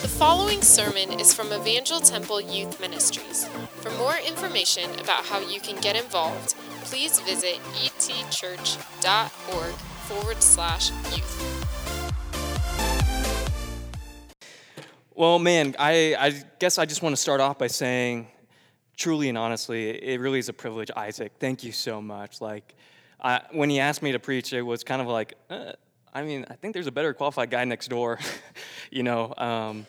The following sermon is from Evangel Temple Youth Ministries. For more information about how you can get involved, please visit etchurch.org forward slash youth. Well, man, I, I guess I just want to start off by saying, truly and honestly, it really is a privilege, Isaac. Thank you so much. Like, I, when he asked me to preach, it was kind of like, uh, I mean, I think there's a better qualified guy next door, you know. Um,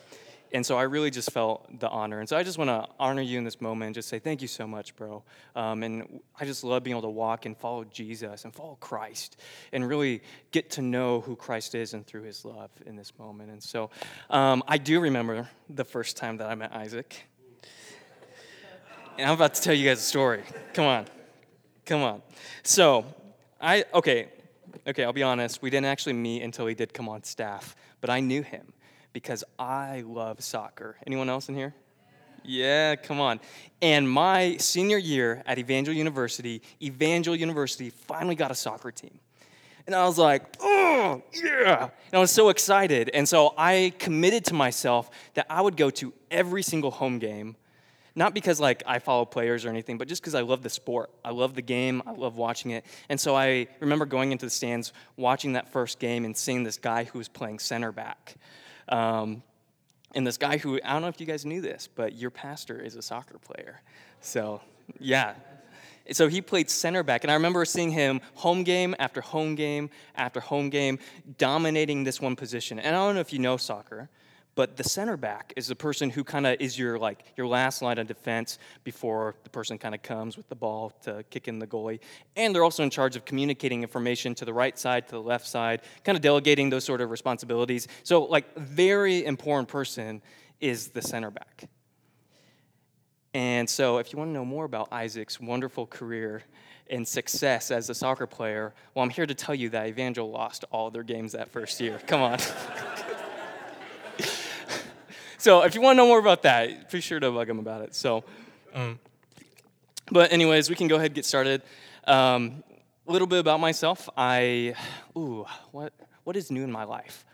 and so I really just felt the honor. And so I just want to honor you in this moment and just say thank you so much, bro. Um, and I just love being able to walk and follow Jesus and follow Christ and really get to know who Christ is and through his love in this moment. And so um, I do remember the first time that I met Isaac. And I'm about to tell you guys a story. Come on. Come on. So, I, okay, okay, I'll be honest. We didn't actually meet until he did come on staff, but I knew him because I love soccer. Anyone else in here? Yeah, come on. And my senior year at Evangel University, Evangel University finally got a soccer team. And I was like, oh, yeah. And I was so excited. And so I committed to myself that I would go to every single home game, not because like I follow players or anything, but just because I love the sport. I love the game. I love watching it. And so I remember going into the stands, watching that first game, and seeing this guy who was playing center back. Um, and this guy who, I don't know if you guys knew this, but your pastor is a soccer player. So, yeah. So he played center back. And I remember seeing him home game after home game after home game, dominating this one position. And I don't know if you know soccer, but the center back is the person who kind of is your like your last line of defense before the person kind of comes with the ball to kick in the goalie. And they're also in charge of communicating information to the right side to the left side kind of delegating those sort of responsibilities. So like very important person is the center back. And so if you want to know more about isaac's wonderful career and success as a soccer player well i'm here to tell you that evangel lost all their games that first year. Come on so if you want to know more about that, be sure to bug him about it. So, um, but anyways, we can go ahead and get started. Um, a little bit about myself. I, ooh, what what is new in my life?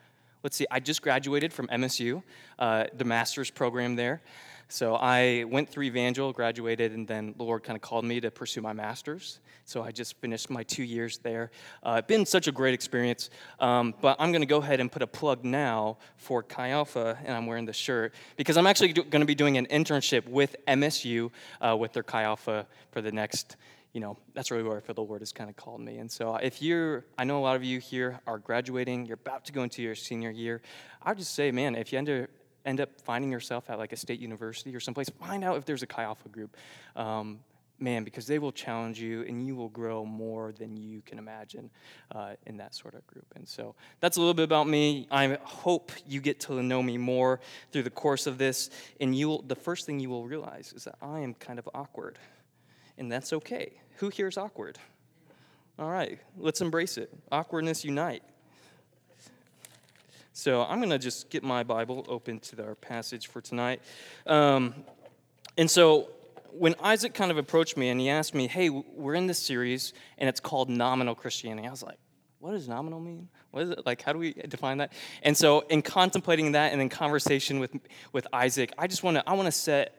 Let's see. I just graduated from MSU, uh, the master's program there. So I went through Evangel, graduated, and then the Lord kind of called me to pursue my master's. So I just finished my two years there. Uh, it's been such a great experience. Um, but I'm going to go ahead and put a plug now for Chi Alpha, and I'm wearing the shirt because I'm actually going to be doing an internship with MSU uh, with their Chi Alpha for the next you know, that's really where the Lord has kind of called me. And so if you're, I know a lot of you here are graduating, you're about to go into your senior year. I would just say, man, if you up, end up finding yourself at like a state university or someplace, find out if there's a Chi Alpha group. Um, man, because they will challenge you and you will grow more than you can imagine uh, in that sort of group. And so that's a little bit about me. I hope you get to know me more through the course of this. And you the first thing you will realize is that I am kind of awkward. And that's okay. Who here is awkward? All right, let's embrace it. Awkwardness unite. So I'm going to just get my Bible open to our passage for tonight. Um, and so when Isaac kind of approached me and he asked me, hey, we're in this series and it's called Nominal Christianity, I was like, what does nominal mean? What is it? Like, how do we define that? And so, in contemplating that and in conversation with, with Isaac, I just want to I want to set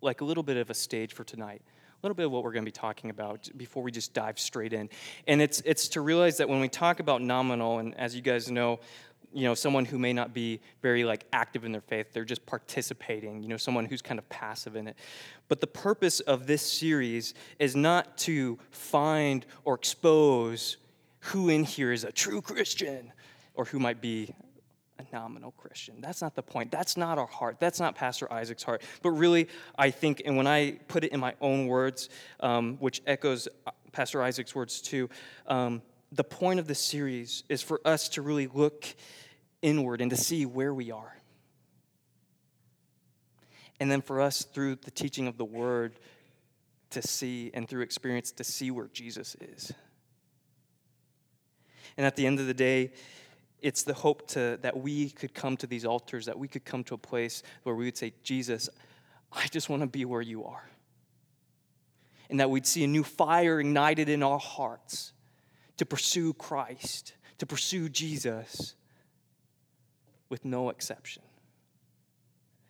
like a little bit of a stage for tonight a little bit of what we're going to be talking about before we just dive straight in. And it's, it's to realize that when we talk about nominal, and as you guys know, you know someone who may not be very like active in their faith they're just participating you know someone who's kind of passive in it but the purpose of this series is not to find or expose who in here is a true christian or who might be a nominal Christian. That's not the point. That's not our heart. That's not Pastor Isaac's heart. But really, I think, and when I put it in my own words, um, which echoes uh, Pastor Isaac's words too, um, the point of this series is for us to really look inward and to see where we are. And then for us, through the teaching of the word, to see, and through experience, to see where Jesus is. And at the end of the day, it's the hope to, that we could come to these altars, that we could come to a place where we would say, Jesus, I just want to be where you are. And that we'd see a new fire ignited in our hearts to pursue Christ, to pursue Jesus with no exception.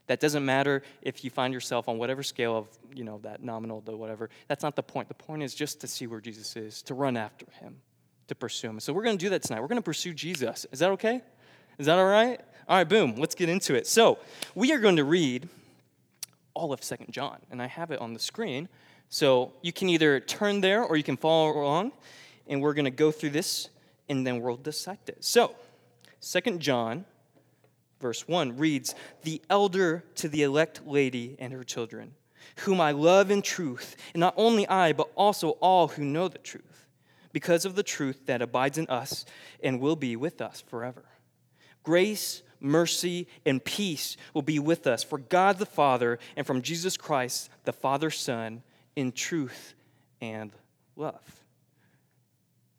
That doesn't matter if you find yourself on whatever scale of, you know, that nominal to whatever. That's not the point. The point is just to see where Jesus is, to run after him, to pursue him. So we're going to do that tonight. We're going to pursue Jesus. Is that okay? Is that all right? All right, boom. Let's get into it. So we are going to read all of Second John, and I have it on the screen. So you can either turn there or you can follow along, and we're going to go through this, and then we'll dissect it. So, Second John verse 1 reads The elder to the elect lady and her children, whom I love in truth, and not only I, but also all who know the truth, because of the truth that abides in us and will be with us forever. Grace, mercy, and peace will be with us for God the Father and from Jesus Christ, the Father Son, in truth and love.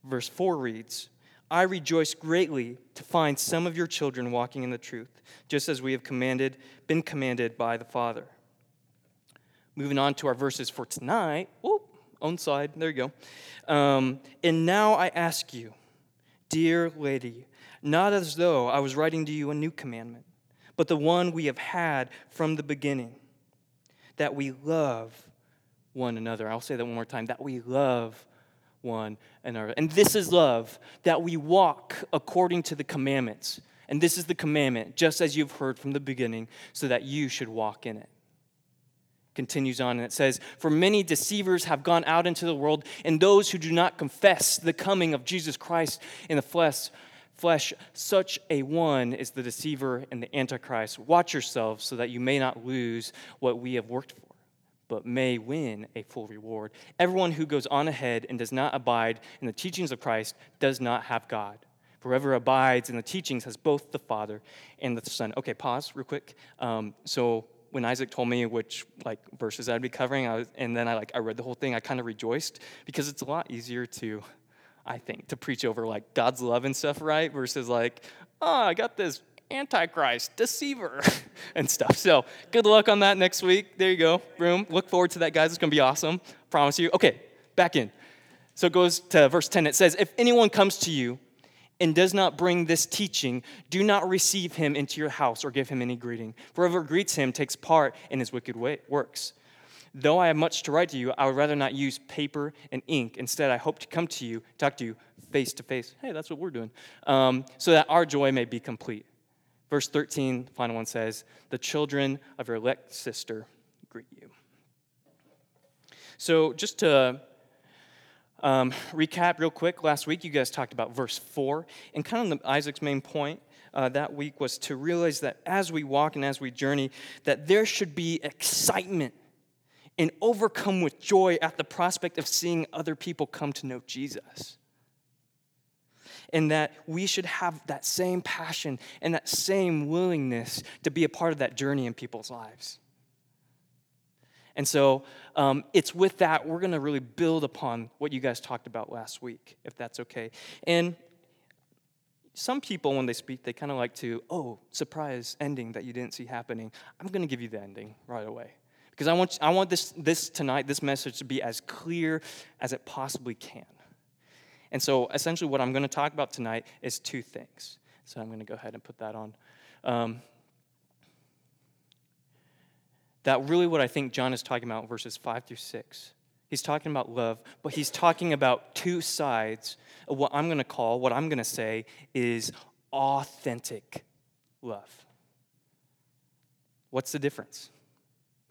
Verse 4 reads, I rejoice greatly to find some of your children walking in the truth, just as we have commanded, been commanded by the Father. Moving on to our verses for tonight. Oh, own slide. There you go. Um, and now I ask you, dear lady, not as though I was writing to you a new commandment, but the one we have had from the beginning, that we love one another. I'll say that one more time that we love one another. And this is love, that we walk according to the commandments. And this is the commandment, just as you've heard from the beginning, so that you should walk in it. Continues on and it says, For many deceivers have gone out into the world, and those who do not confess the coming of Jesus Christ in the flesh, flesh, such a one is the deceiver and the antichrist. Watch yourselves so that you may not lose what we have worked for but may win a full reward. Everyone who goes on ahead and does not abide in the teachings of Christ does not have God. Whoever abides in the teachings has both the Father and the Son. Okay, pause real quick. Um, so when Isaac told me which like verses I'd be covering, I was, and then I like I read the whole thing, I kind of rejoiced because it's a lot easier to, I think, to preach over like God's love and stuff, right? Versus like, oh, I got this Antichrist, deceiver, and stuff. So good luck on that next week. There you go. Room. Look forward to that, guys. It's going to be awesome. Promise you. Okay, back in. So it goes to verse 10. It says, If anyone comes to you and does not bring this teaching, do not receive him into your house or give him any greeting. For whoever greets him takes part in his wicked works. Though I have much to write to you, I would rather not use paper and ink. Instead, I hope to come to you, talk to you face to face. Hey, that's what we're doing. Um, so that our joy may be complete. Verse 13, the final one says, The children of your elect sister greet you. So, just to um, recap real quick, last week you guys talked about verse 4, and kind of Isaac's main point uh, that week was to realize that as we walk and as we journey, that there should be excitement and overcome with joy at the prospect of seeing other people come to know Jesus and that we should have that same passion and that same willingness to be a part of that journey in people's lives. And so um, it's with that we're going to really build upon what you guys talked about last week, if that's okay. And some people, when they speak, they kind of like to, oh, surprise ending that you didn't see happening. I'm going to give you the ending right away. Because I want, I want this, this tonight, this message to be as clear as it possibly can. And so, essentially, what I'm going to talk about tonight is two things. So, I'm going to go ahead and put that on. Um, that really what I think John is talking about, verses 5 through 6. He's talking about love, but he's talking about two sides of what I'm going to call, what I'm going to say is authentic love. What's the difference?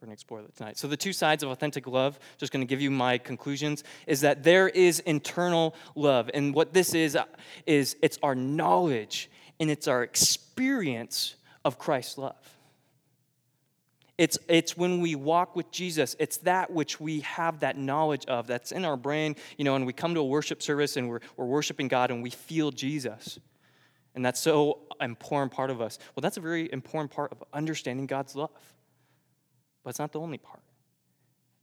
Going to explore that tonight. So, the two sides of authentic love, just going to give you my conclusions, is that there is internal love. And what this is, uh, is it's our knowledge and it's our experience of Christ's love. It's, it's when we walk with Jesus, it's that which we have that knowledge of, that's in our brain, you know, and we come to a worship service and we're, we're worshiping God and we feel Jesus. And that's so important part of us. Well, that's a very important part of understanding God's love but it's not the only part.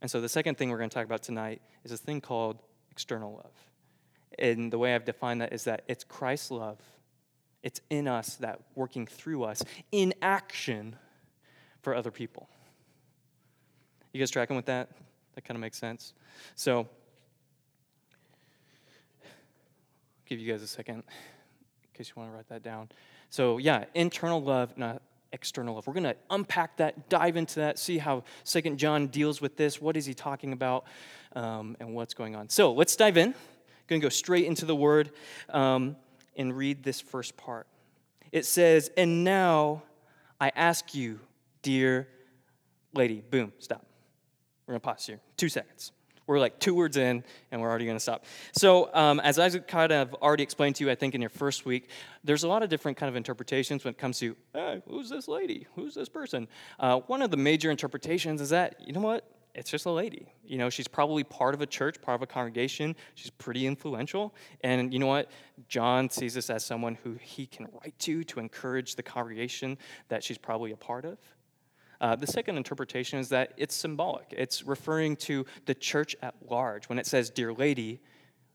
And so the second thing we're going to talk about tonight is this thing called external love. And the way I've defined that is that it's Christ's love. It's in us that working through us in action for other people. You guys tracking with that? That kind of makes sense. So, give you guys a second in case you want to write that down. So, yeah, internal love, not external love. We're going to unpack that, dive into that, see how Second John deals with this. What is he talking about, um, and what's going on? So let's dive in. Going to go straight into the word um, and read this first part. It says, "And now I ask you, dear lady." Boom. Stop. We're going to pause here. Two seconds. We're like two words in, and we're already going to stop. So, um, as I kind of already explained to you, I think in your first week, there's a lot of different kind of interpretations when it comes to hey, who's this lady, who's this person. Uh, one of the major interpretations is that you know what, it's just a lady. You know, she's probably part of a church, part of a congregation. She's pretty influential, and you know what, John sees this as someone who he can write to to encourage the congregation that she's probably a part of. Uh, the second interpretation is that it's symbolic. It's referring to the church at large. When it says, Dear Lady,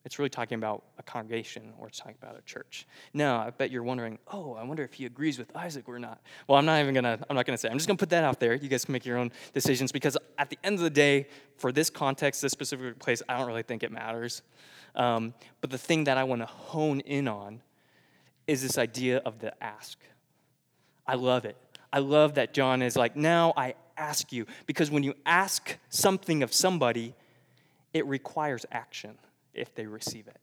it's really talking about a congregation or it's talking about a church. Now, I bet you're wondering, oh, I wonder if he agrees with Isaac or not. Well, I'm not even gonna, I'm not gonna say. I'm just gonna put that out there. You guys can make your own decisions because at the end of the day, for this context, this specific place, I don't really think it matters. Um, but the thing that I wanna hone in on is this idea of the ask. I love it. I love that John is like, now I ask you. Because when you ask something of somebody, it requires action if they receive it.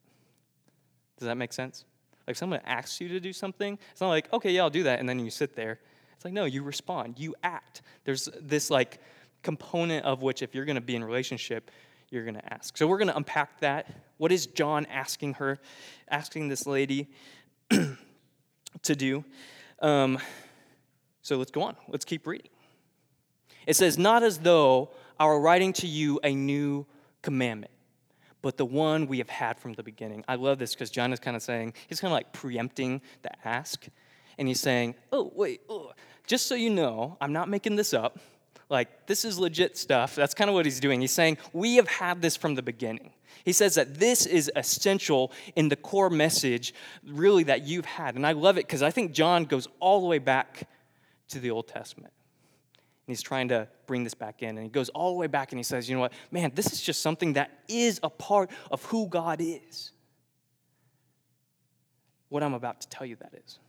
Does that make sense? Like someone asks you to do something, it's not like, okay, yeah, I'll do that, and then you sit there. It's like, no, you respond, you act. There's this like component of which, if you're gonna be in relationship, you're gonna ask. So we're gonna unpack that. What is John asking her, asking this lady to do? Um, so let's go on. Let's keep reading. It says, Not as though I were writing to you a new commandment, but the one we have had from the beginning. I love this because John is kind of saying, he's kind of like preempting the ask. And he's saying, Oh, wait, oh. just so you know, I'm not making this up. Like, this is legit stuff. That's kind of what he's doing. He's saying, We have had this from the beginning. He says that this is essential in the core message, really, that you've had. And I love it because I think John goes all the way back to the Old Testament. And he's trying to bring this back in. And he goes all the way back and he says, you know what, man, this is just something that is a part of who God is. What I'm about to tell you that is.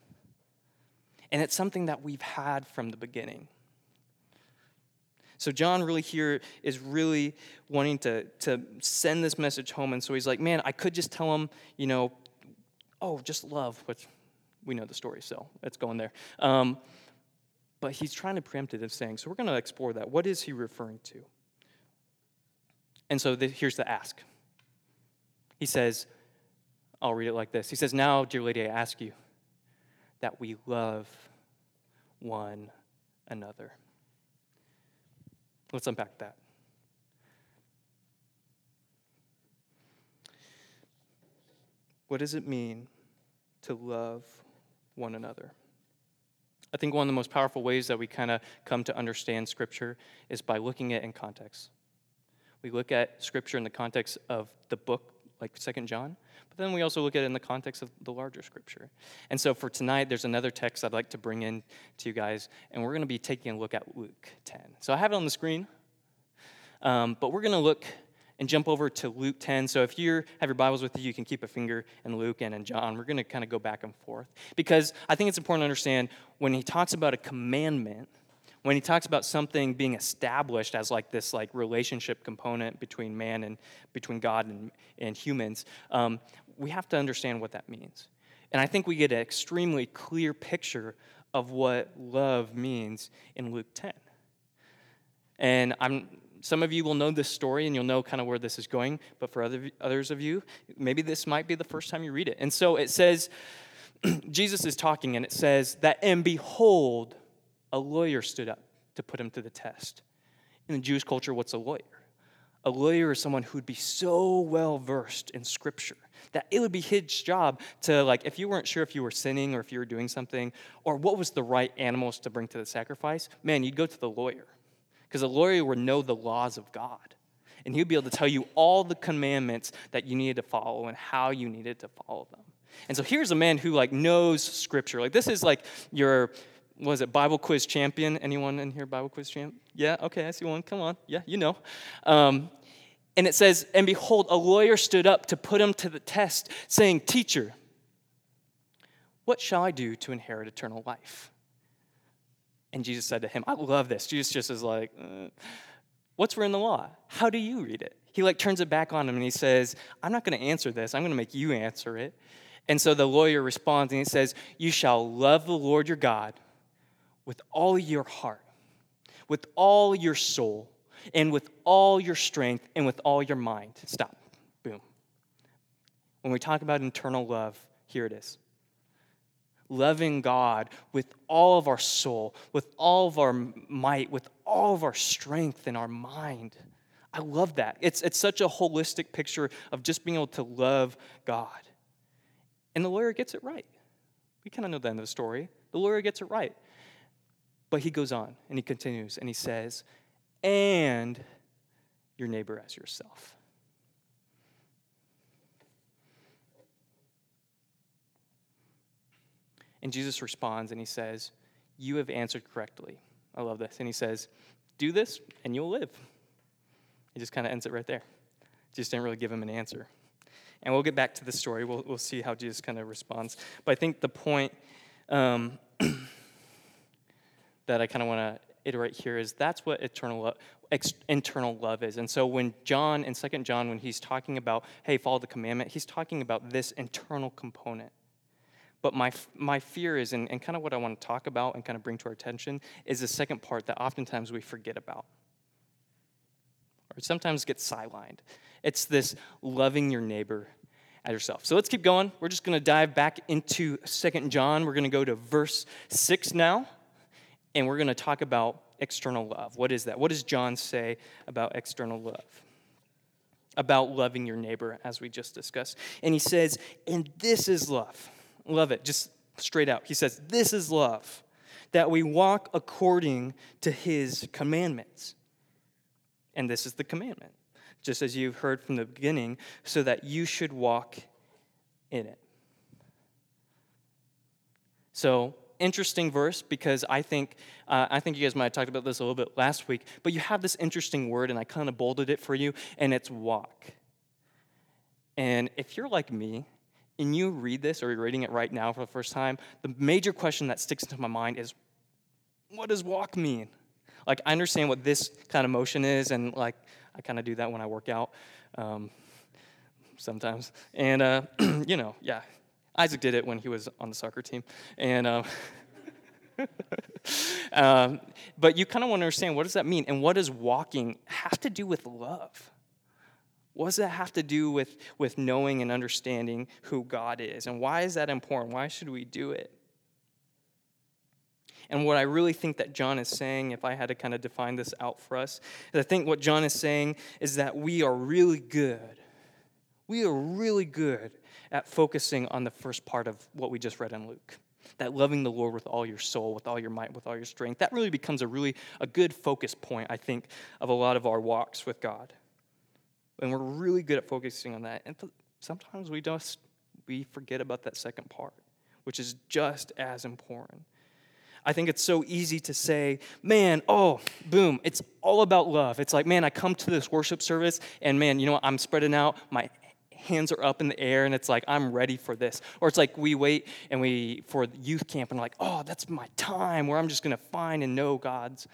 And it's something that we've had from the beginning. So John really here is really wanting to, to send this message home. And so he's like, man, I could just tell him, you know, oh, just love, which we know the story, so it's going there. Um, but he's trying to preempt it of saying, so we're going to explore that. What is he referring to? And so the, here's the ask. He says, I'll read it like this. He says, Now, dear lady, I ask you that we love one another. Let's unpack that. What does it mean to love one another? I think one of the most powerful ways that we kind of come to understand Scripture is by looking at it in context. We look at Scripture in the context of the book, like Second John, but then we also look at it in the context of the larger Scripture. And so for tonight, there's another text I'd like to bring in to you guys, and we're going to be taking a look at Luke 10. So I have it on the screen, um, but we're going to look and jump over to Luke 10. So if you have your Bibles with you, you can keep a finger in Luke and in John. We're going to kind of go back and forth because I think it's important to understand when he talks about a commandment, when he talks about something being established as like this like relationship component between man and between God and, and humans, um, we have to understand what that means. And I think we get an extremely clear picture of what love means in Luke 10. And I'm some of you will know this story and you'll know kind of where this is going, but for other, others of you, maybe this might be the first time you read it. And so it says, Jesus is talking and it says that, and behold, a lawyer stood up to put him to the test. In the Jewish culture, what's a lawyer? A lawyer is someone who'd be so well versed in scripture that it would be his job to, like, if you weren't sure if you were sinning or if you were doing something or what was the right animals to bring to the sacrifice, man, you'd go to the lawyer because a lawyer would know the laws of God. And he would be able to tell you all the commandments that you needed to follow and how you needed to follow them. And so here's a man who like knows scripture. Like this is like your was it Bible quiz champion? Anyone in here Bible quiz champ? Yeah, okay, I see one. Come on. Yeah, you know. Um, and it says, And behold, a lawyer stood up to put him to the test, saying, Teacher, what shall I do to inherit eternal life? And Jesus said to him, I love this. Jesus just is like, uh, What's written in the law? How do you read it? He like turns it back on him and he says, I'm not going to answer this. I'm going to make you answer it. And so the lawyer responds and he says, You shall love the Lord your God with all your heart, with all your soul, and with all your strength, and with all your mind. Stop. Boom. When we talk about internal love, here it is loving God with all of our soul, with all of our might, with all of our strength and our mind. I love that. It's, it's such a holistic picture of just being able to love God. And the lawyer gets it right. We kind of know the end of the story. The lawyer gets it right. But he goes on and he continues and he says, and your neighbor as yourself. And Jesus responds and he says, You have answered correctly. I love this. And he says, Do this and you'll live. He just kind of ends it right there. Just didn't really give him an answer. And we'll get back to the story. We'll, we'll see how Jesus kind of responds. But I think the point um, that I kind of want to iterate here is that's what eternal love, internal love is. And so when John, in Second John, when he's talking about, hey, follow the commandment, he's talking about this internal component. But my, my fear is, and, and kind of what I want to talk about and kind of bring to our attention, is the second part that oftentimes we forget about. Or sometimes gets sidelined. It's this loving your neighbor as yourself. So let's keep going. We're just going to dive back into Second John. We're going to go to verse 6 now, and we're going to talk about external love. What is that? What does John say about external love? About loving your neighbor, as we just discussed. And he says, and this is love Love it, just straight out. He says, This is love, that we walk according to his commandments. And this is the commandment, just as you've heard from the beginning, so that you should walk in it. So, interesting verse because I think uh, I think you guys might have talked about this a little bit last week, but you have this interesting word, and I kind of bolded it for you, and it's walk. And if you're like me, and you read this or you're reading it right now for the first time, the major question that sticks into my mind is what does walk mean? Like, I understand what this kind of motion is, and like, I kind of do that when I work out um, sometimes. And, uh, you know, yeah, Isaac did it when he was on the soccer team. And, uh, um, but you kind of want to understand what does that mean? And what does walking have to do with love? What does that have to do with, with knowing and understanding who God is? And why is that important? Why should we do it? And what I really think that John is saying, if I had to kind of define this out for us, is I think what John is saying is that we are really good. We are really good at focusing on the first part of what we just read in Luke. That loving the Lord with all your soul, with all your might, with all your strength. That really becomes a really a good focus point, I think, of a lot of our walks with God. And we're really good at focusing on that. And sometimes we just we forget about that second part, which is just as important. I think it's so easy to say, man, oh, boom, it's all about love. It's like, man, I come to this worship service and man, you know what? I'm spreading out. My hands are up in the air and it's like, I'm ready for this. Or it's like we wait and we, for youth camp and like, oh, that's my time where I'm just to find and know God's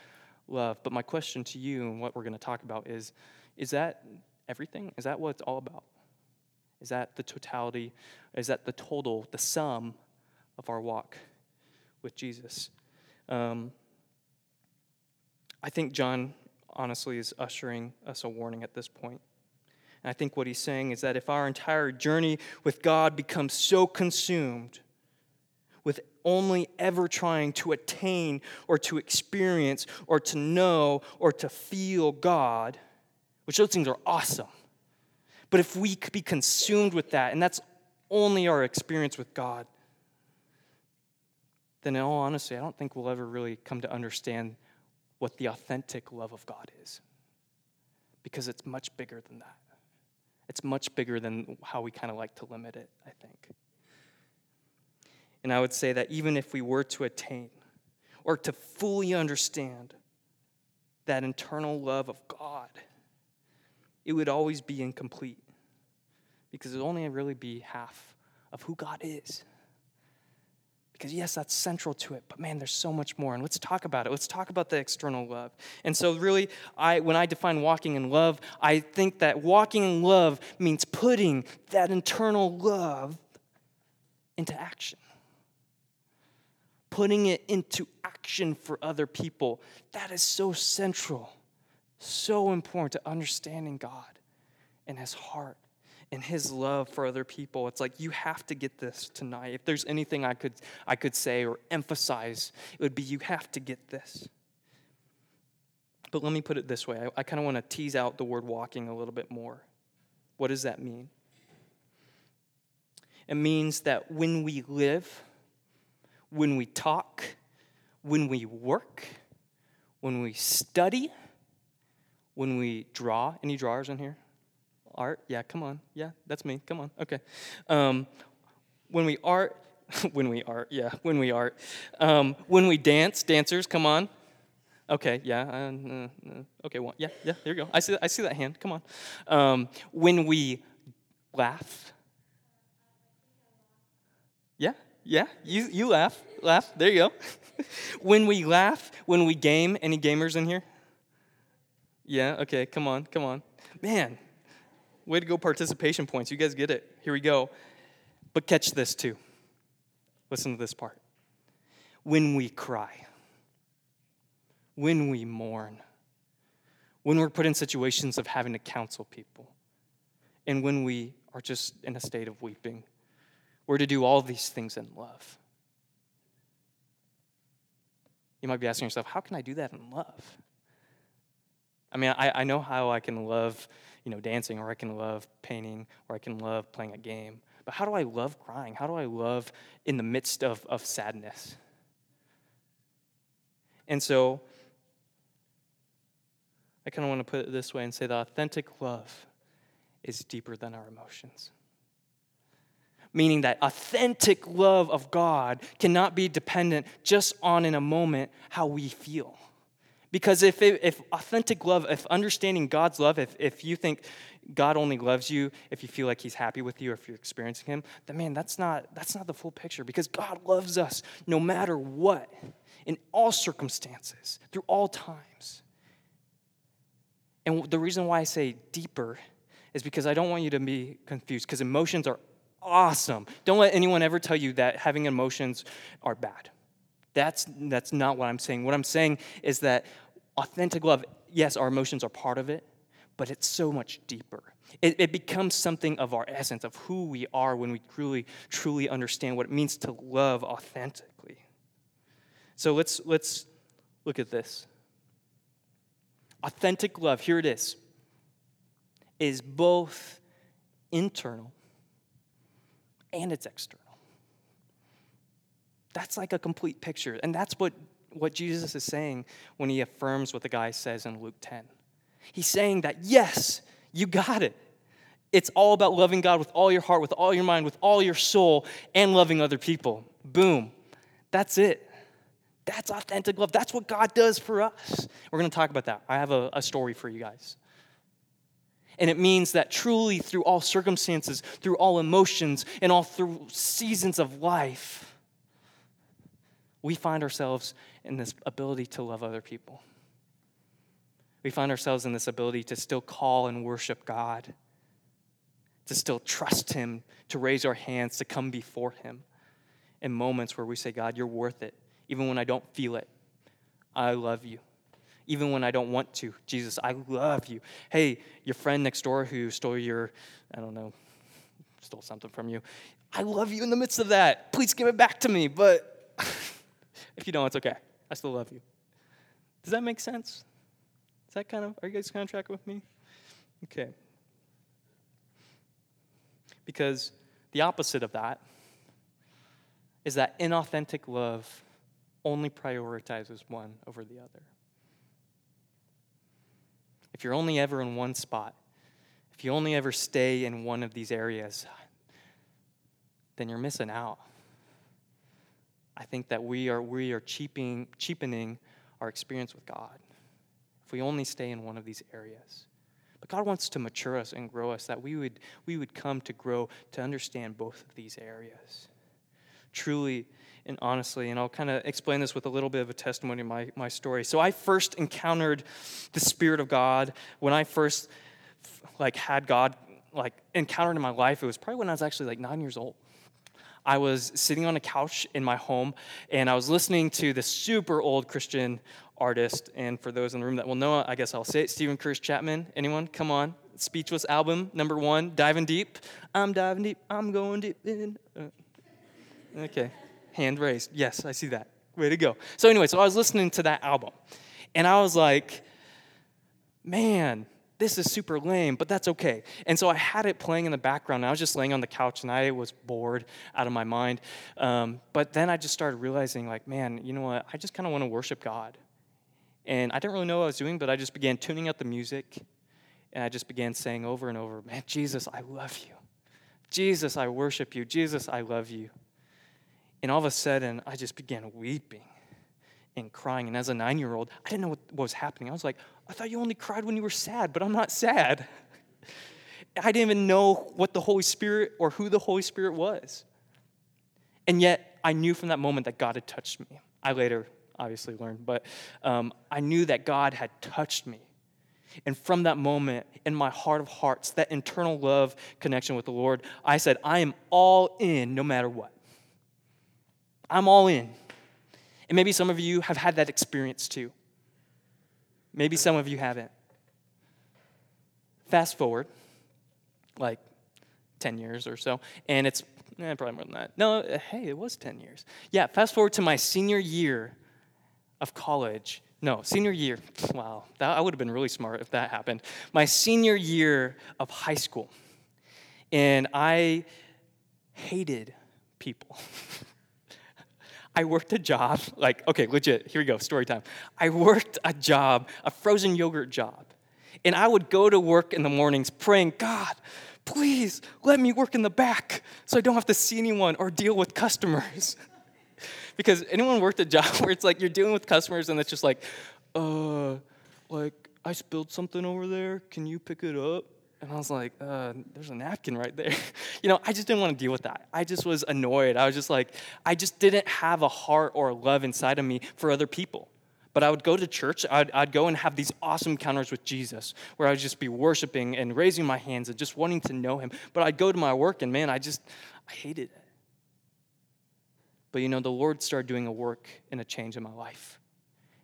love. But my question to you and what we're to talk about is, is that everything? Is that what it's all about? Is that the totality? Is that the total, the sum of our walk with Jesus? Um, I think John honestly is ushering us a warning at this point. And I think what he's saying is that if our entire journey with God becomes so consumed with only ever trying to attain or to experience or to know or to feel God, which those things are awesome. But if we could be consumed with that, and that's only our experience with God, then in all honesty, I don't think we'll ever really come to understand what the authentic love of God is. Because it's much bigger than that. It's much bigger than how we kind of like to limit it, I think. And I would say that even if we were to attain or to fully understand that internal love of God, it would always be incomplete because it would only really be half of who God is. because yes, that's central to it, but man, there's so much more. And let's talk about it. Let's talk about the external love. And so, really, I, when I define walking in love, I think that walking in love means putting that internal love into action. Putting it into action for other people. That is so central, so important to understanding God and His heart and his love for other people. It's like you have to get this tonight. If there's anything I could I could say or emphasize, it would be you have to get this. But let me put it this way. I, I kind of want to tease out the word walking a little bit more. What does that mean? It means that when we live, when we talk, when we work, when we study, when we draw, any drawers in here? Art? Yeah, come on. Yeah, that's me. Come on. Okay. Um, when we art, when we art, yeah, when we art. Um, when we dance, dancers, come on. Okay, yeah, uh, uh, okay, one, yeah, yeah, there you go. I see, I see that hand. Come on. Um, when we laugh. Yeah, yeah, you, you laugh, laugh. There you go. when we laugh, when we game, any gamers in here? Yeah, okay, come on, come on. Man, Way to go, participation points. You guys get it. Here we go. But catch this too. Listen to this part. When we cry, when we mourn, when we're put in situations of having to counsel people, and when we are just in a state of weeping, we're to do all these things in love. You might be asking yourself, how can I do that in love? I mean, I, I know how I can love you know, dancing, or I can love painting, or I can love playing a game. But how do I love crying? How do I love in the midst of, of sadness? And so, I kind of want to put it this way and say the authentic love is deeper than our emotions. Meaning that authentic love of God cannot be dependent just on, in a moment, how we feel. Because if, it, if authentic love, if understanding God's love, if, if you think God only loves you if you feel like he's happy with you or if you're experiencing him, then man, that's not, that's not the full picture because God loves us no matter what, in all circumstances, through all times. And the reason why I say deeper is because I don't want you to be confused because emotions are awesome. Don't let anyone ever tell you that having emotions are bad. That's, that's not what I'm saying. What I'm saying is that authentic love, yes, our emotions are part of it, but it's so much deeper. It, it, becomes something of our essence, of who we are when we truly, truly understand what it means to love authentically. So let's, let's look at this. Authentic love, here it is, is both internal and it's external. That's like a complete picture. And that's what, what Jesus is saying when he affirms what the guy says in Luke 10. He's saying that, yes, you got it. It's all about loving God with all your heart, with all your mind, with all your soul, and loving other people. Boom. That's it. That's authentic love. That's what God does for us. We're going to talk about that. I have a, a story for you guys. And it means that truly, through all circumstances, through all emotions, and all through seasons of life, we find ourselves in this ability to love other people. We find ourselves in this ability to still call and worship God, to still trust Him, to raise our hands, to come before Him in moments where we say, God, you're worth it. Even when I don't feel it, I love you. Even when I don't want to, Jesus, I love you. Hey, your friend next door who stole your, I don't know, stole something from you, I love you in the midst of that. Please give it back to me. But If you don't, it's okay. I still love you. Does that make sense? Is that kind of, are you guys kind of tracking with me? Okay. Because the opposite of that is that inauthentic love only prioritizes one over the other. If you're only ever in one spot, if you only ever stay in one of these areas, then you're missing out. I think that we are, we are cheapening, cheapening our experience with God if we only stay in one of these areas. But God wants to mature us and grow us, that we would, we would come to grow to understand both of these areas. Truly, and honestly, and I'll kind of explain this with a little bit of a testimony of my, my story. So I first encountered the Spirit of God when I first like had God like encountered in my life. It was probably when I was actually like nine years old. I was sitting on a couch in my home and I was listening to this super old Christian artist. And for those in the room that will know I guess I'll say it Steven Curtis Chapman. Anyone? Come on. Speechless album, number one, Diving Deep. I'm diving deep, I'm going deep in. Uh, okay, hand raised. Yes, I see that. Way to go. So, anyway, so I was listening to that album and I was like, man, this is super lame, but that's okay. And so I had it playing in the background. I was just laying on the couch and I was bored out of my mind. Um, but then I just started realizing, like, man, you know what? I just kind of want to worship God. And I didn't really know what I was doing, but I just began tuning out the music and I just began saying over and over, man, Jesus, I love you. Jesus, I worship you. Jesus, I love you. And all of a sudden, I just began weeping and crying. And as a nine year old, I didn't know what, what, was happening. I was like, I thought you only cried when you were sad, but I'm not sad. I didn't even know what the Holy Spirit or who the Holy Spirit was. And yet, I knew from that moment that God had touched me. I later obviously learned, but um, I knew that God had touched me. And from that moment, in my heart of hearts, that internal love connection with the Lord, I said, I am all in no matter what. I'm all in. And maybe some of you have had that experience too. Maybe some of you haven't. Fast forward, like 10 years or so, and it's eh, probably more than that. No, uh, hey, it was 10 years. Yeah, fast forward to my senior year of college. No, senior year. Wow, that, I would have been really smart if that happened. My senior year of high school. And I hated people. I worked a job, like, okay, legit, here we go, story time. I worked a job, a frozen yogurt job. And I would go to work in the mornings praying, God, please let me work in the back so I don't have to see anyone or deal with customers. because anyone worked a job where it's like you're dealing with customers and it's just like, uh, like, I spilled something over there. Can you pick it up? And I was like, uh, there's a napkin right there. you know, I just didn't want to deal with that. I just was annoyed. I was just like, I just didn't have a heart or a love inside of me for other people. But I would go to church, I'd, I'd go and have these awesome encounters with Jesus where I'd just be worshiping and raising my hands and just wanting to know him. But I'd go to my work and man, I just, I hated it. But you know, the Lord started doing a work and a change in my life.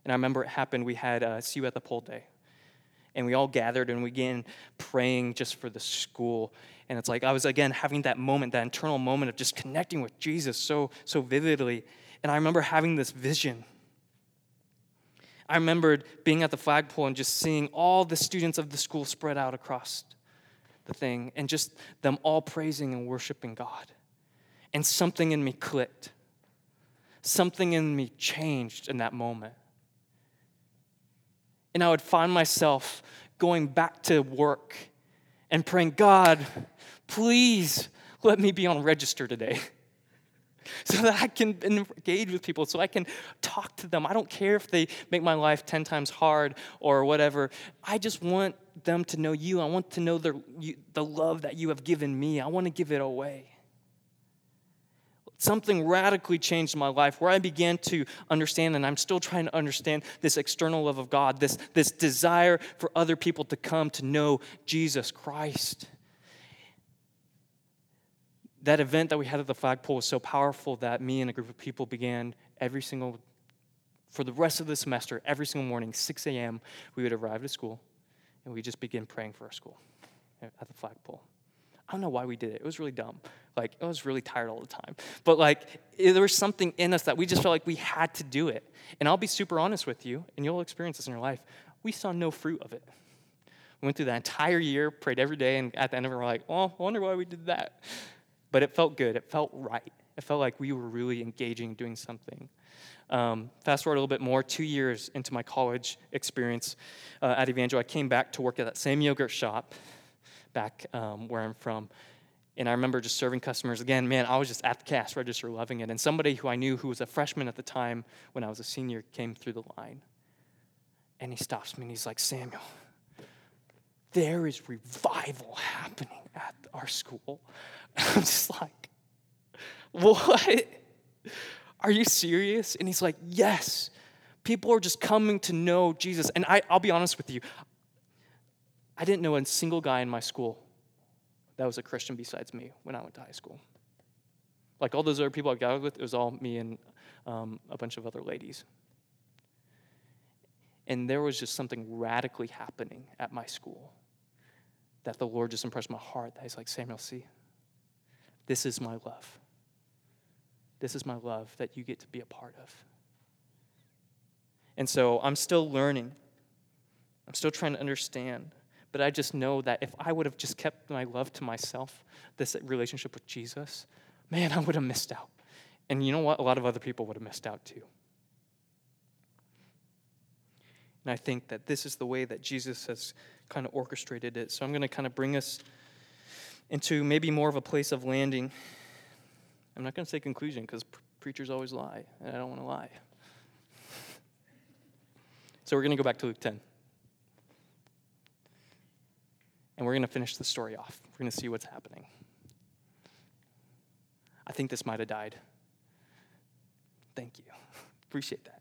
And I remember it happened, we had a See You at the Pole Day and we all gathered and we began praying just for the school. And it's like I was again having that moment, that internal moment of just connecting with Jesus so, so vividly. And I remember having this vision. I remembered being at the flagpole and just seeing all the students of the school spread out across the thing and just them all praising and worshiping God. And something in me clicked. Something in me changed in that moment. And I would find myself going back to work and praying, God, please let me be on register today. so that I can engage with people, so I can talk to them. I don't care if they make my life 10 times hard or whatever. I just want them to know you. I want to know the, the love that you have given me. I want to give it away something radically changed in my life where I began to understand, and I'm still trying to understand this external love of God, this, this desire for other people to come to know Jesus Christ. That event that we had at the flagpole was so powerful that me and a group of people began every single, for the rest of the semester, every single morning, 6 a.m., we would arrive at school and we just begin praying for our school at the flagpole. I don't know why we did it. It was really dumb. Like, I was really tired all the time. But, like, there was something in us that we just felt like we had to do it. And I'll be super honest with you, and you'll experience this in your life. We saw no fruit of it. We went through that entire year, prayed every day, and at the end of it, we're like, oh, I wonder why we did that. But it felt good. It felt right. It felt like we were really engaging, doing something. Um, fast forward a little bit more, two years into my college experience uh, at Evangel, I came back to work at that same yogurt shop back um, where I'm from. And I remember just serving customers. Again, man, I was just at the cash register loving it. And somebody who I knew who was a freshman at the time when I was a senior came through the line. And he stops me and he's like, Samuel, there is revival happening at our school. I'm just like, what? Are you serious? And he's like, Yes. People are just coming to know Jesus. And I, I'll be honest with you, I didn't know a single guy in my school that was a Christian besides me when I went to high school. Like all those other people I gathered with, it was all me and um, a bunch of other ladies. And there was just something radically happening at my school that the Lord just impressed my heart. That He's like, Samuel, see, this is my love. This is my love that you get to be a part of. And so I'm still learning. I'm still trying to understand. But I just know that if I would have just kept my love to myself, this relationship with Jesus, man, I would have missed out. And you know what? A lot of other people would have missed out too. And I think that this is the way that Jesus has kind of orchestrated it. So I'm going to kind of bring us into maybe more of a place of landing. I'm not going to say conclusion because preachers always lie, and I don't want to lie. So we're going to go back to Luke 10. And we're going to finish the story off. We're going to see what's happening. I think this might have died. Thank you. Appreciate that.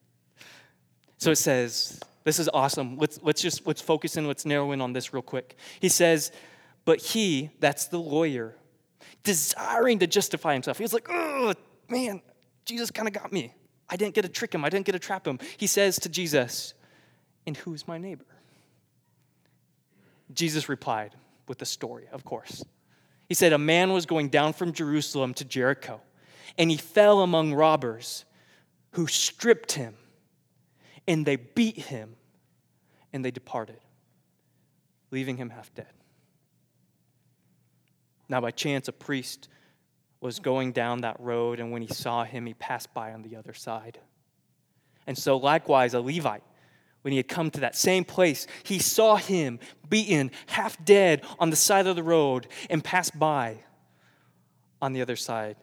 So it says, this is awesome. Let's, let's just let's focus in, let's narrow in on this real quick. He says, but he, that's the lawyer, desiring to justify himself. He was like, oh, man, Jesus kind of got me. I didn't get to trick him, I didn't get to trap him. He says to Jesus, and who's my neighbor? Jesus replied with the story, of course. He said, A man was going down from Jerusalem to Jericho, and he fell among robbers who stripped him and they beat him and they departed, leaving him half dead. Now, by chance, a priest was going down that road, and when he saw him, he passed by on the other side. And so, likewise, a Levite, when he had come to that same place, he saw him beaten, half dead on the side of the road, and passed by on the other side.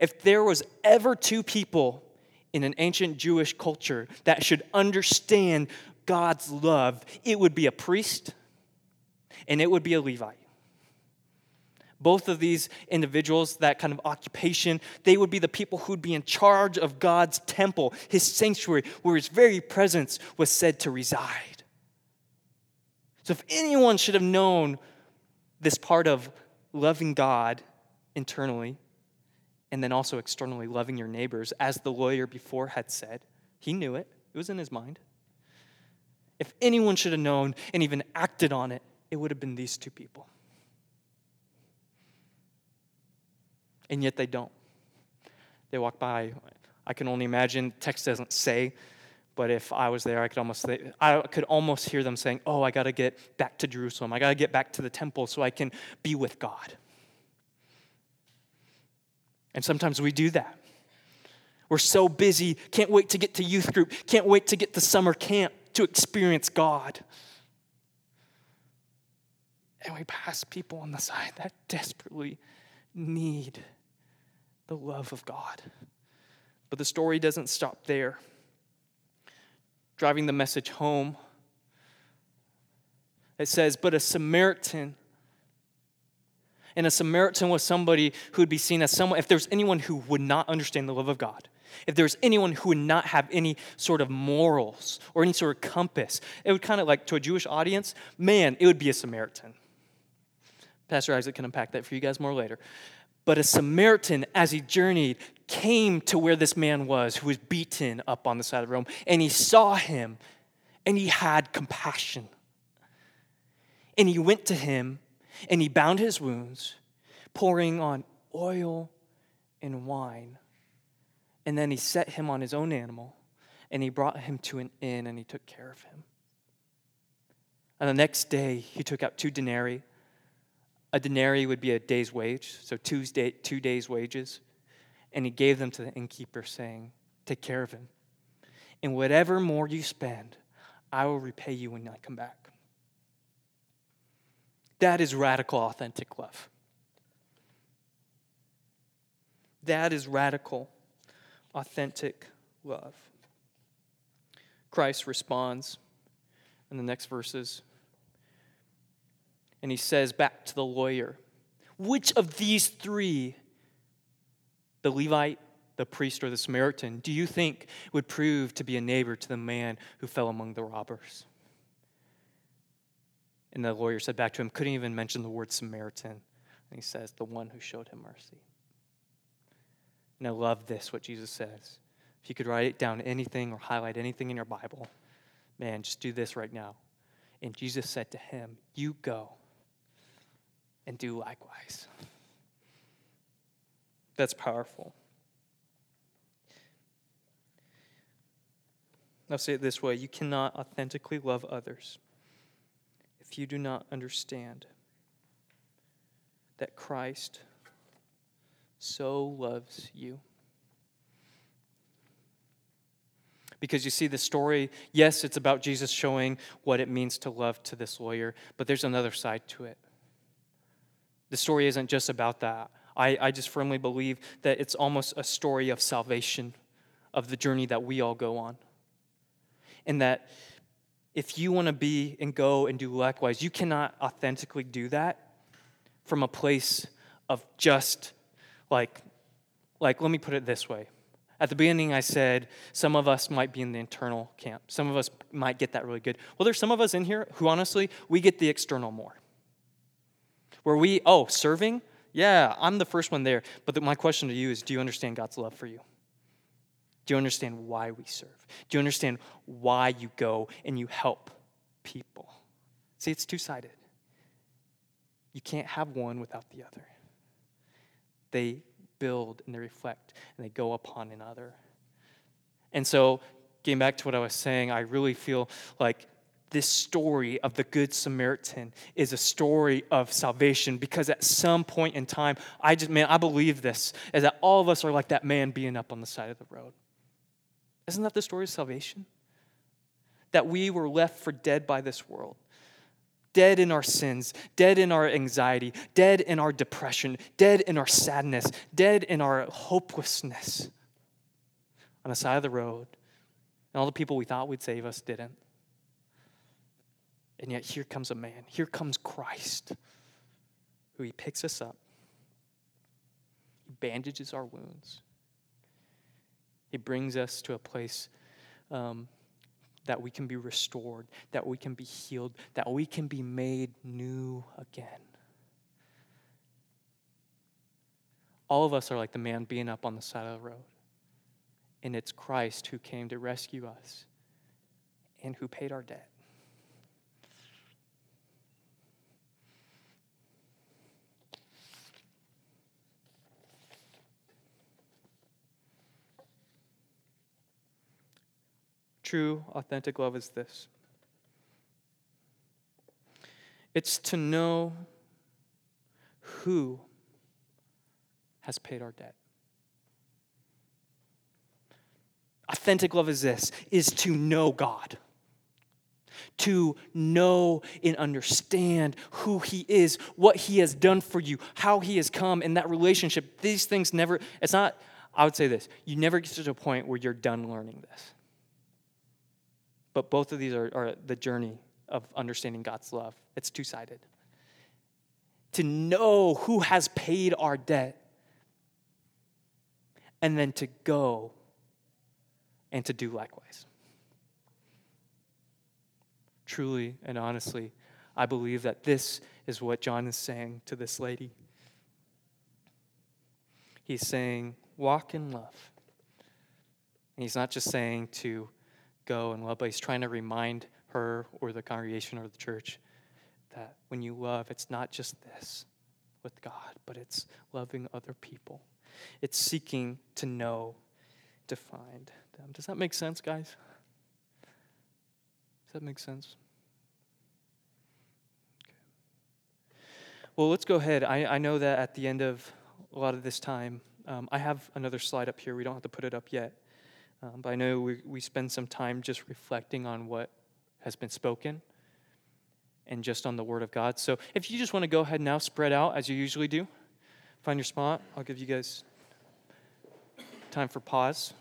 If there was ever two people in an ancient Jewish culture that should understand God's love, it would be a priest and it would be a Levite. Both of these individuals, that kind of occupation, they would be the people who'd be in charge of God's temple, his sanctuary, where his very presence was said to reside. So, if anyone should have known this part of loving God internally, and then also externally loving your neighbors, as the lawyer before had said. He knew it, it was in his mind. If anyone should have known and even acted on it, it would have been these two people. And yet they don't. They walk by. I can only imagine, text doesn't say, but if I was there, I could almost I could almost hear them saying, "Oh, I got to get back to Jerusalem. I got to get back to the temple so I can be with God." And sometimes we do that. We're so busy, can't wait to get to youth group, can't wait to get to summer camp to experience God. And we pass people on the side that desperately need the love of God. But the story doesn't stop there. Driving the message home, it says, But a Samaritan and a Samaritan was somebody who would be seen as someone, if there's anyone who would not understand the love of God, if there's anyone who would not have any sort of morals or any sort of compass, it would kind of like to a Jewish audience, man, it would be a Samaritan. Pastor Isaac can unpack that for you guys more later. But a Samaritan, as he journeyed, came to where this man was who was beaten up on the side of Rome, and he saw him and he had compassion. And he went to him and he bound his wounds, pouring on oil and wine. And then he set him on his own animal, and he brought him to an inn, and he took care of him. And the next day, he took out two denarii. A denarii would be a day's wage, so two, two days' wages. And he gave them to the innkeeper, saying, Take care of him. And whatever more you spend, I will repay you when I come back. That is radical, authentic love. That is radical, authentic love. Christ responds in the next verses, and he says back to the lawyer, Which of these three, the Levite, the priest or the Samaritan, do you think would prove to be a neighbor to the man who fell among the robbers? And the lawyer said back to him, couldn't even mention the word Samaritan. And he says, the one who showed him mercy. And I love this, what Jesus says. If you could write down anything or highlight anything in your Bible, man, just do this right now. And Jesus said to him, You go and do likewise. That's powerful. I'll say it this way you cannot authentically love others if you do not understand that Christ so loves you. Because you see, the story, yes, it's about Jesus showing what it means to love to this lawyer, but there's another side to it. The story isn't just about that. I, I just firmly believe that it's almost a story of salvation, of the journey that we all go on. And that if you want to be and go and do likewise, you cannot authentically do that from a place of just like, like let me put it this way. At the beginning, I said some of us might be in the internal camp. Some of us might get that really good. Well, there's some of us in here who honestly, we get the external more. Where we, oh, serving? Yeah, I'm the first one there. But the, my question to you is do you understand God's love for you? Do you understand why we serve? Do you understand why you go and you help people? See, it's two sided. You can't have one without the other. They build and they reflect and they go upon another. And so, getting back to what I was saying, I really feel like this story of the Good Samaritan is a story of salvation because at some point in time, I just, man, I believe this, is that all of us are like that man being up on the side of the road. Isn't that the story of salvation? That we were left for dead by this world dead in our sins, dead in our anxiety, dead in our depression, dead in our sadness, dead in our hopelessness on the side of the road. And all the people we thought would save us didn't. And yet, here comes a man. Here comes Christ, who he picks us up. He bandages our wounds. He brings us to a place um, that we can be restored, that we can be healed, that we can be made new again. All of us are like the man being up on the side of the road. And it's Christ who came to rescue us and who paid our debt. True, authentic love is this it's to know who has paid our debt. Authentic love is this is to know God. To know and understand who He is, what He has done for you, how He has come in that relationship. These things never, it's not, I would say this, you never get to a point where you're done learning this. But both of these are, are the journey of understanding God's love. It's two sided. To know who has paid our debt, and then to go and to do likewise. Truly and honestly, I believe that this is what John is saying to this lady. He's saying, walk in love. And he's not just saying to go and love, but he's trying to remind her or the congregation or the church that when you love, it's not just this with God, but it's loving other people. It's seeking to know, to find them. Does that make sense, guys? Does that make sense? Okay. Well, let's go ahead. I, I know that at the end of a lot of this time, um, I have another slide up here. We don't have to put it up yet. Um, but I know we, we spend some time just reflecting on what has been spoken and just on the Word of God. So if you just want to go ahead now, spread out as you usually do, find your spot. I'll give you guys time for pause.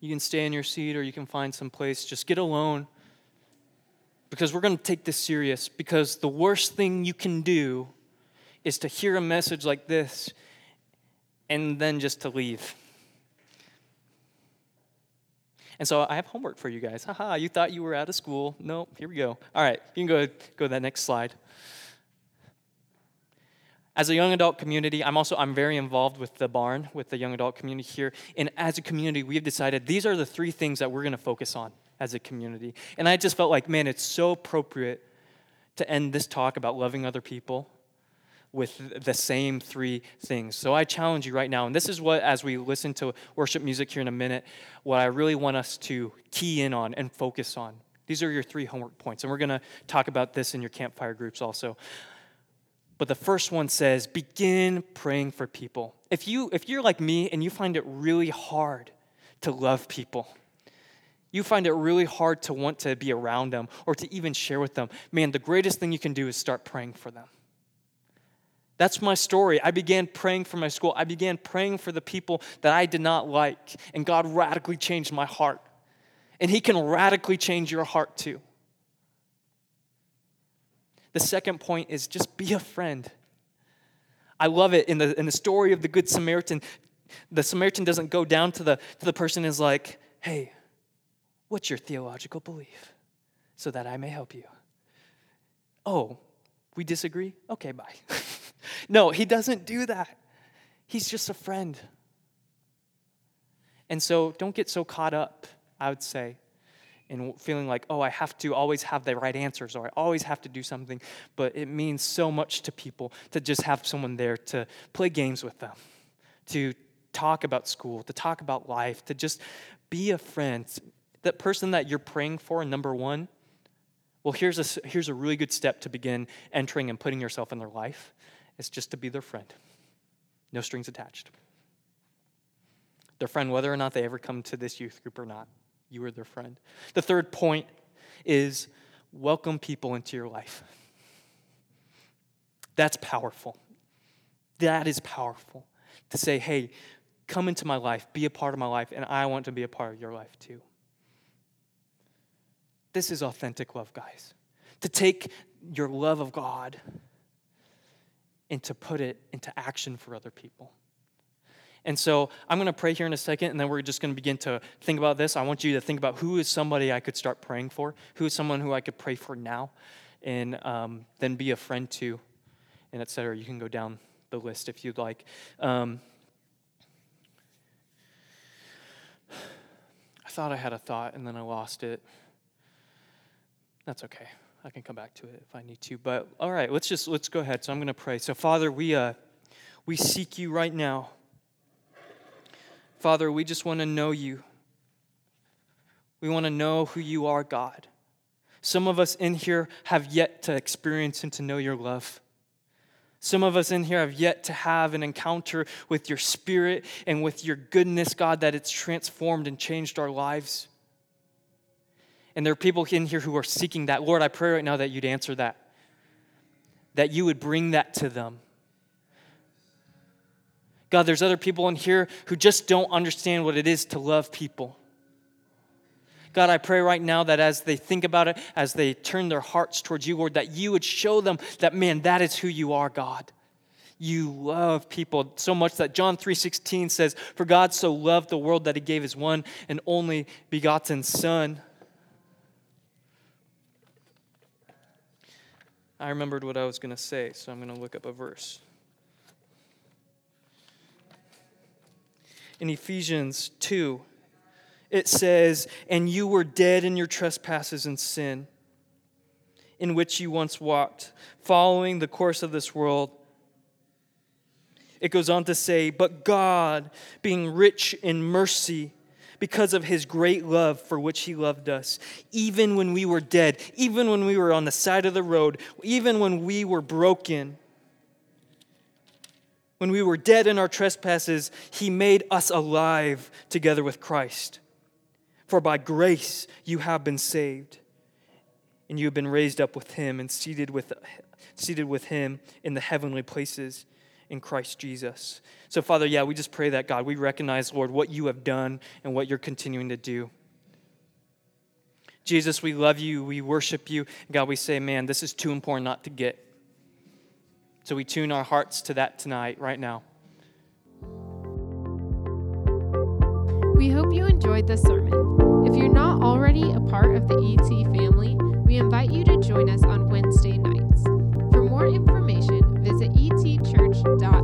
You can stay in your seat or you can find some place. Just get alone because we're going to take this serious. Because the worst thing you can do is to hear a message like this and then just to leave. And so I have homework for you guys. Haha, you thought you were out of school. No, here we go. All right, you can go, go to that next slide. As a young adult community, I'm also I'm very involved with the barn, with the young adult community here. And as a community, we've decided these are the three things that we're going to focus on as a community. And I just felt like, man, it's so appropriate to end this talk about loving other people with the same three things. So I challenge you right now, and this is what, as we listen to worship music here in a minute, what I really want us to key in on and focus on. These are your three homework points, and we're going to talk about this in your campfire groups also. But the first one says, begin praying for people. If, you, if you're like me and you find it really hard to love people, you find it really hard to want to be around them or to even share with them, man, the greatest thing you can do is start praying for them. That's my story. I began praying for my school. I began praying for the people that I did not like, and God radically changed my heart. And He can radically change your heart too. The second point is just be a friend. I love it in the, in the story of the Good Samaritan. The Samaritan doesn't go down to the, to the person and is like, hey, what's your theological belief? So that I may help you. Oh, we disagree? Okay, bye. No, he doesn't do that. He's just a friend. And so don't get so caught up, I would say, in feeling like, oh, I have to always have the right answers or I always have to do something. But it means so much to people to just have someone there to play games with them, to talk about school, to talk about life, to just be a friend. That person that you're praying for, number one, well, here's a, here's a really good step to begin entering and putting yourself in their life. It's just to be their friend, no strings attached. Their friend, whether or not they ever come to this youth group or not, you are their friend. The third point is welcome people into your life. That's powerful. That is powerful. To say, hey, come into my life, be a part of my life, and I want to be a part of your life too. This is authentic love, guys. To take your love of God and to put it into action for other people. And so I'm going to pray here in a second, and then we're just going to begin to think about this. I want you to think about who is somebody I could start praying for, who is someone who I could pray for now, and um, then be a friend to, and et cetera. You can go down the list if you'd like. Um, I thought I had a thought, and then I lost it. That's okay. I can come back to it if I need to. But all right, let's just let's go ahead. So I'm going to pray. So Father, we uh we seek you right now. Father, we just want to know you. We want to know who you are, God. Some of us in here have yet to experience and to know your love. Some of us in here have yet to have an encounter with your spirit and with your goodness, God, that it's transformed and changed our lives. And there are people in here who are seeking that. Lord, I pray right now that you'd answer that, that you would bring that to them. God, there's other people in here who just don't understand what it is to love people. God, I pray right now that as they think about it, as they turn their hearts towards you, Lord, that you would show them that, man, that is who you are, God. You love people so much that John 3:16 says, "For God so loved the world that he gave his one and only begotten son." I remembered what I was going to say, so I'm going to look up a verse. In Ephesians 2, it says, And you were dead in your trespasses and sin, in which you once walked, following the course of this world. It goes on to say, But God, being rich in mercy, because of his great love for which he loved us. Even when we were dead, even when we were on the side of the road, even when we were broken, when we were dead in our trespasses, he made us alive together with Christ. For by grace you have been saved, and you have been raised up with him and seated with, seated with him in the heavenly places in Christ Jesus. So, Father, yeah, we just pray that, God, we recognize, Lord, what you have done and what you're continuing to do. Jesus, we love you. We worship you. God, we say, man, this is too important not to get. So we tune our hearts to that tonight, right now. We hope you enjoyed this sermon. If you're not already a part of the ET family, we invite you to join us on Wednesday nights. For more information, visit etchurch.com dot.